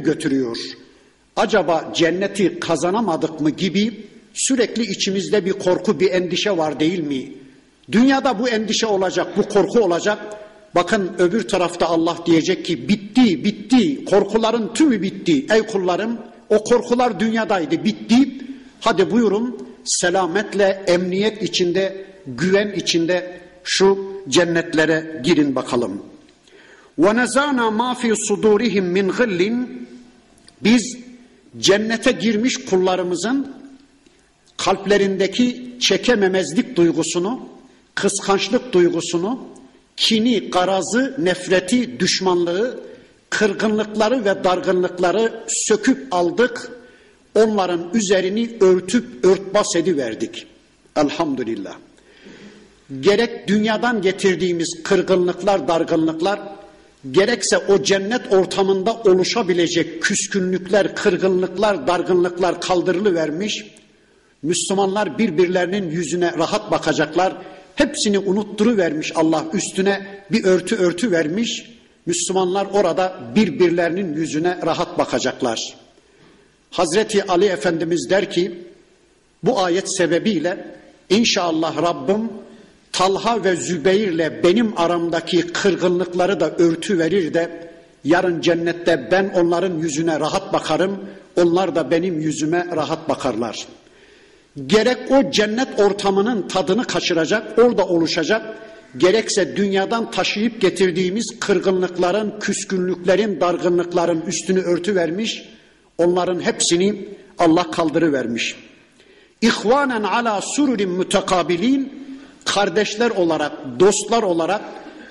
götürüyor. Acaba cenneti kazanamadık mı gibi sürekli içimizde bir korku, bir endişe var değil mi? Dünyada bu endişe olacak, bu korku olacak. Bakın öbür tarafta Allah diyecek ki bitti, bitti. Korkuların tümü bitti. Ey kullarım o korkular dünyadaydı, bitti. Hadi buyurun selametle, emniyet içinde, güven içinde şu cennetlere girin bakalım. وَنَزَانَا مَا فِي صُدُورِهِمْ مِنْ غِلٍّ biz cennete girmiş kullarımızın kalplerindeki çekememezlik duygusunu, kıskançlık duygusunu, kini, garazı, nefreti, düşmanlığı, kırgınlıkları ve dargınlıkları söküp aldık. Onların üzerini örtüp örtbas ediverdik. Elhamdülillah. Gerek dünyadan getirdiğimiz kırgınlıklar, dargınlıklar, gerekse o cennet ortamında oluşabilecek küskünlükler, kırgınlıklar, dargınlıklar kaldırılıvermiş. Müslümanlar birbirlerinin yüzüne rahat bakacaklar. Hepsini unutturuvermiş Allah üstüne bir örtü örtü vermiş. Müslümanlar orada birbirlerinin yüzüne rahat bakacaklar. Hazreti Ali Efendimiz der ki bu ayet sebebiyle inşallah Rabbim Talha ve Zübeyir'le benim aramdaki kırgınlıkları da örtü verir de yarın cennette ben onların yüzüne rahat bakarım, onlar da benim yüzüme rahat bakarlar. Gerek o cennet ortamının tadını kaçıracak, orada oluşacak, gerekse dünyadan taşıyıp getirdiğimiz kırgınlıkların, küskünlüklerin, dargınlıkların üstünü örtü vermiş, onların hepsini Allah kaldırıvermiş. İhvanen ala sururin mütekabilin kardeşler olarak, dostlar olarak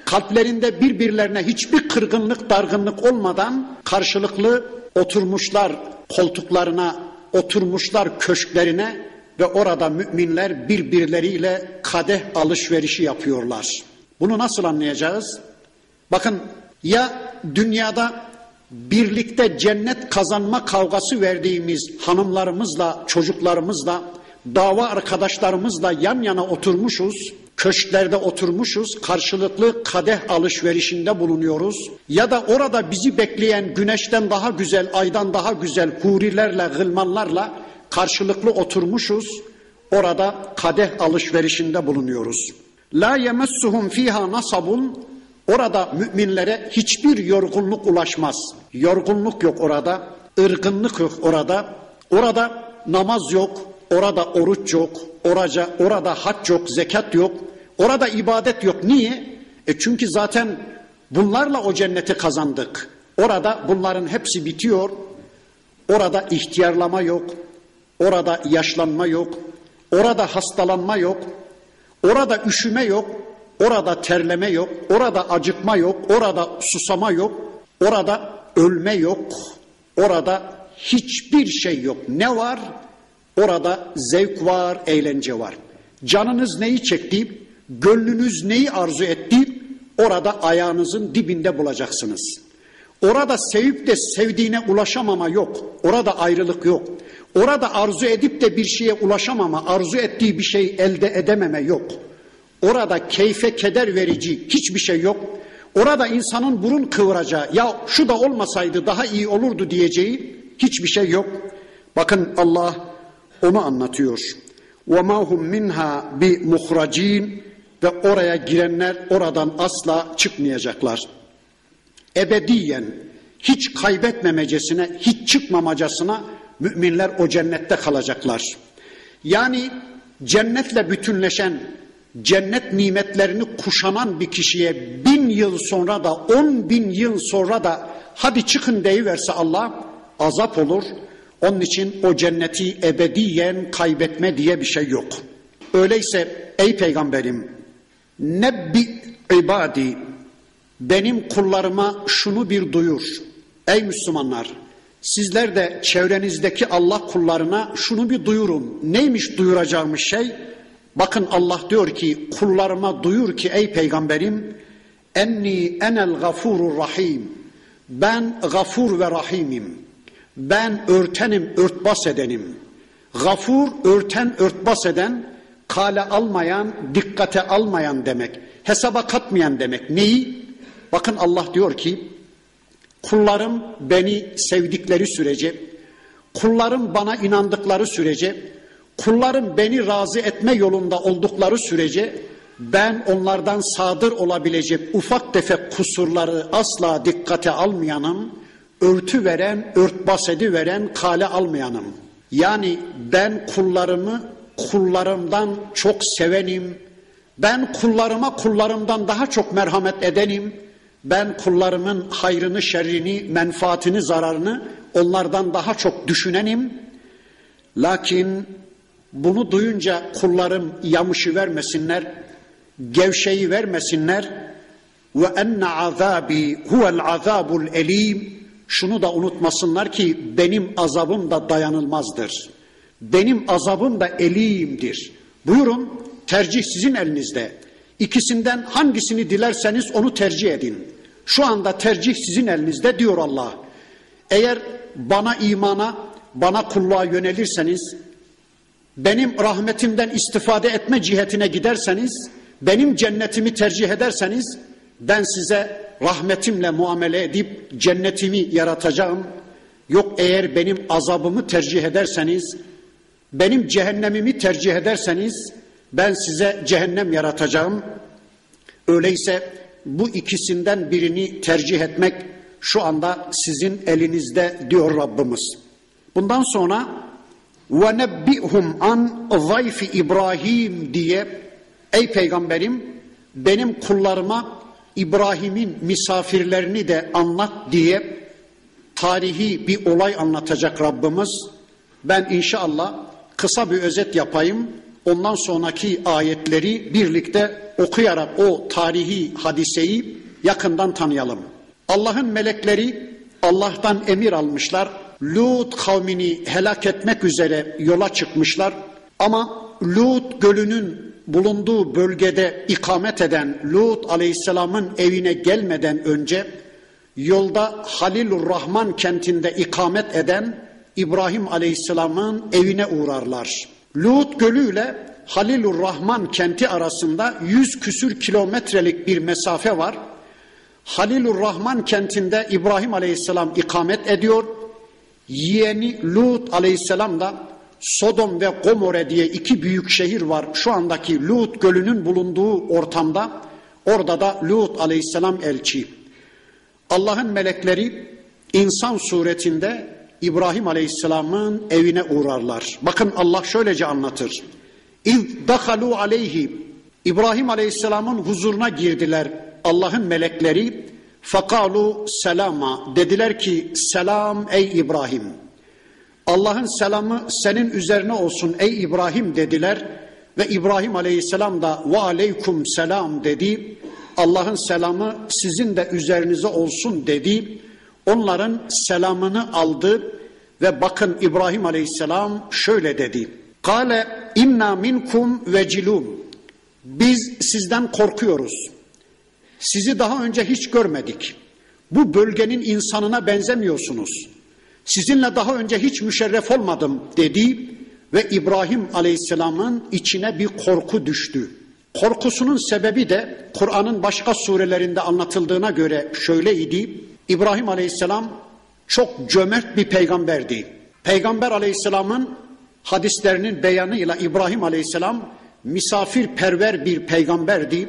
kalplerinde birbirlerine hiçbir kırgınlık, dargınlık olmadan karşılıklı oturmuşlar koltuklarına, oturmuşlar köşklerine ve orada müminler birbirleriyle kadeh alışverişi yapıyorlar. Bunu nasıl anlayacağız? Bakın ya dünyada birlikte cennet kazanma kavgası verdiğimiz hanımlarımızla, çocuklarımızla dava arkadaşlarımızla yan yana oturmuşuz, köşklerde oturmuşuz, karşılıklı kadeh alışverişinde bulunuyoruz. Ya da orada bizi bekleyen güneşten daha güzel, aydan daha güzel hurilerle, gılmanlarla karşılıklı oturmuşuz. Orada kadeh alışverişinde bulunuyoruz. La yemessuhum fiha nasabun Orada müminlere hiçbir yorgunluk ulaşmaz. Yorgunluk yok orada, ırgınlık yok orada. Orada namaz yok, Orada oruç yok, oraca, orada hac yok, zekat yok, orada ibadet yok. Niye? E çünkü zaten bunlarla o cenneti kazandık. Orada bunların hepsi bitiyor. Orada ihtiyarlama yok, orada yaşlanma yok, orada hastalanma yok, orada üşüme yok, orada terleme yok, orada acıkma yok, orada susama yok, orada ölme yok, orada hiçbir şey yok. Ne var? Orada zevk var, eğlence var. Canınız neyi çekti, gönlünüz neyi arzu etti, orada ayağınızın dibinde bulacaksınız. Orada sevip de sevdiğine ulaşamama yok. Orada ayrılık yok. Orada arzu edip de bir şeye ulaşamama, arzu ettiği bir şey elde edememe yok. Orada keyfe keder verici hiçbir şey yok. Orada insanın burun kıvıracağı, ya şu da olmasaydı daha iyi olurdu diyeceği hiçbir şey yok. Bakın Allah onu anlatıyor. وَمَا هُمْ مِنْهَا بِمُخْرَج۪ينَ Ve oraya girenler oradan asla çıkmayacaklar. Ebediyen, hiç kaybetmemecesine, hiç çıkmamacasına müminler o cennette kalacaklar. Yani cennetle bütünleşen, cennet nimetlerini kuşanan bir kişiye bin yıl sonra da, on bin yıl sonra da hadi çıkın deyiverse Allah azap olur, onun için o cenneti ebediyen kaybetme diye bir şey yok. Öyleyse ey peygamberim nebbi ibadi benim kullarıma şunu bir duyur. Ey Müslümanlar sizler de çevrenizdeki Allah kullarına şunu bir duyurun. Neymiş duyuracağımız şey? Bakın Allah diyor ki kullarıma duyur ki ey peygamberim enni enel gafurur rahim. Ben gafur ve rahimim. Ben örtenim, örtbas edenim. Gafur, örten, örtbas eden, kale almayan, dikkate almayan demek. Hesaba katmayan demek. Neyi? Bakın Allah diyor ki, kullarım beni sevdikleri sürece, kullarım bana inandıkları sürece, kullarım beni razı etme yolunda oldukları sürece ben onlardan sadır olabilecek ufak tefek kusurları asla dikkate almayanım, örtü veren, örtbas veren, kale almayanım. Yani ben kullarımı kullarımdan çok sevenim. Ben kullarıma kullarımdan daha çok merhamet edenim. Ben kullarımın hayrını, şerrini, menfaatini, zararını onlardan daha çok düşünenim. Lakin bunu duyunca kullarım yamışı vermesinler, gevşeyi vermesinler. Ve enne azabi huvel azabul elim. Şunu da unutmasınlar ki benim azabım da dayanılmazdır. Benim azabım da elimdir. Buyurun tercih sizin elinizde. İkisinden hangisini dilerseniz onu tercih edin. Şu anda tercih sizin elinizde diyor Allah. Eğer bana imana, bana kulluğa yönelirseniz, benim rahmetimden istifade etme cihetine giderseniz, benim cennetimi tercih ederseniz, ben size rahmetimle muamele edip cennetimi yaratacağım. Yok eğer benim azabımı tercih ederseniz, benim cehennemimi tercih ederseniz, ben size cehennem yaratacağım. Öyleyse bu ikisinden birini tercih etmek şu anda sizin elinizde diyor Rabbimiz. Bundan sonra ve nebbihum an zayfi İbrahim diye ey peygamberim benim kullarıma İbrahim'in misafirlerini de anlat diye tarihi bir olay anlatacak Rabbimiz. Ben inşallah kısa bir özet yapayım. Ondan sonraki ayetleri birlikte okuyarak o tarihi hadiseyi yakından tanıyalım. Allah'ın melekleri Allah'tan emir almışlar. Lut kavmini helak etmek üzere yola çıkmışlar. Ama Lut gölünün bulunduğu bölgede ikamet eden Lut aleyhisselamın evine gelmeden önce yolda Halilur Rahman kentinde ikamet eden İbrahim aleyhisselamın evine uğrarlar. Lut Gölü ile Halilur Rahman kenti arasında yüz küsür kilometrelik bir mesafe var. Halilur Rahman kentinde İbrahim Aleyhisselam ikamet ediyor. Yeğeni Lut Aleyhisselam da Sodom ve Gomorre diye iki büyük şehir var. Şu andaki Lut Gölü'nün bulunduğu ortamda orada da Lut Aleyhisselam elçi. Allah'ın melekleri insan suretinde İbrahim Aleyhisselam'ın evine uğrarlar. Bakın Allah şöylece anlatır. İz dakalu aleyhi İbrahim Aleyhisselam'ın huzuruna girdiler Allah'ın melekleri. Fakalu selama dediler ki selam ey İbrahim. Allah'ın selamı senin üzerine olsun ey İbrahim dediler ve İbrahim Aleyhisselam da ve aleykum selam dedi. Allah'ın selamı sizin de üzerinize olsun dedi. Onların selamını aldı ve bakın İbrahim Aleyhisselam şöyle dedi. Kale inna minkum vecilun. Biz sizden korkuyoruz. Sizi daha önce hiç görmedik. Bu bölgenin insanına benzemiyorsunuz. Sizinle daha önce hiç müşerref olmadım dedi ve İbrahim Aleyhisselam'ın içine bir korku düştü. Korkusunun sebebi de Kur'an'ın başka surelerinde anlatıldığına göre şöyleydi. İbrahim Aleyhisselam çok cömert bir peygamberdi. Peygamber Aleyhisselam'ın hadislerinin beyanıyla İbrahim Aleyhisselam misafirperver bir peygamberdi.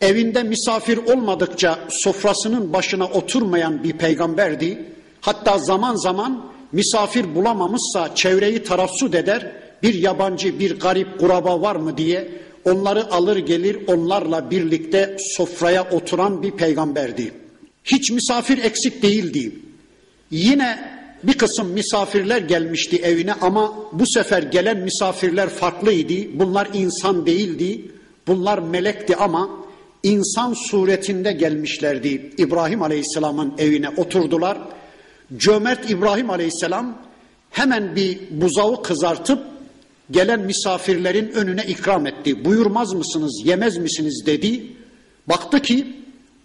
Evinde misafir olmadıkça sofrasının başına oturmayan bir peygamberdi. Hatta zaman zaman misafir bulamamışsa çevreyi tarassut eder. Bir yabancı, bir garip kuraba var mı diye onları alır gelir onlarla birlikte sofraya oturan bir peygamberdi. Hiç misafir eksik değildi. Yine bir kısım misafirler gelmişti evine ama bu sefer gelen misafirler farklıydı. Bunlar insan değildi. Bunlar melekti ama insan suretinde gelmişlerdi. İbrahim Aleyhisselam'ın evine oturdular. Cömert İbrahim Aleyhisselam hemen bir buzağı kızartıp gelen misafirlerin önüne ikram etti. Buyurmaz mısınız, yemez misiniz dedi. Baktı ki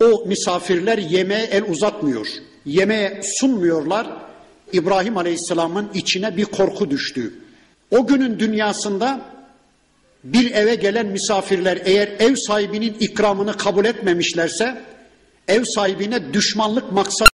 o misafirler yemeğe el uzatmıyor. Yemeğe sunmuyorlar. İbrahim Aleyhisselam'ın içine bir korku düştü. O günün dünyasında bir eve gelen misafirler eğer ev sahibinin ikramını kabul etmemişlerse ev sahibine düşmanlık maksat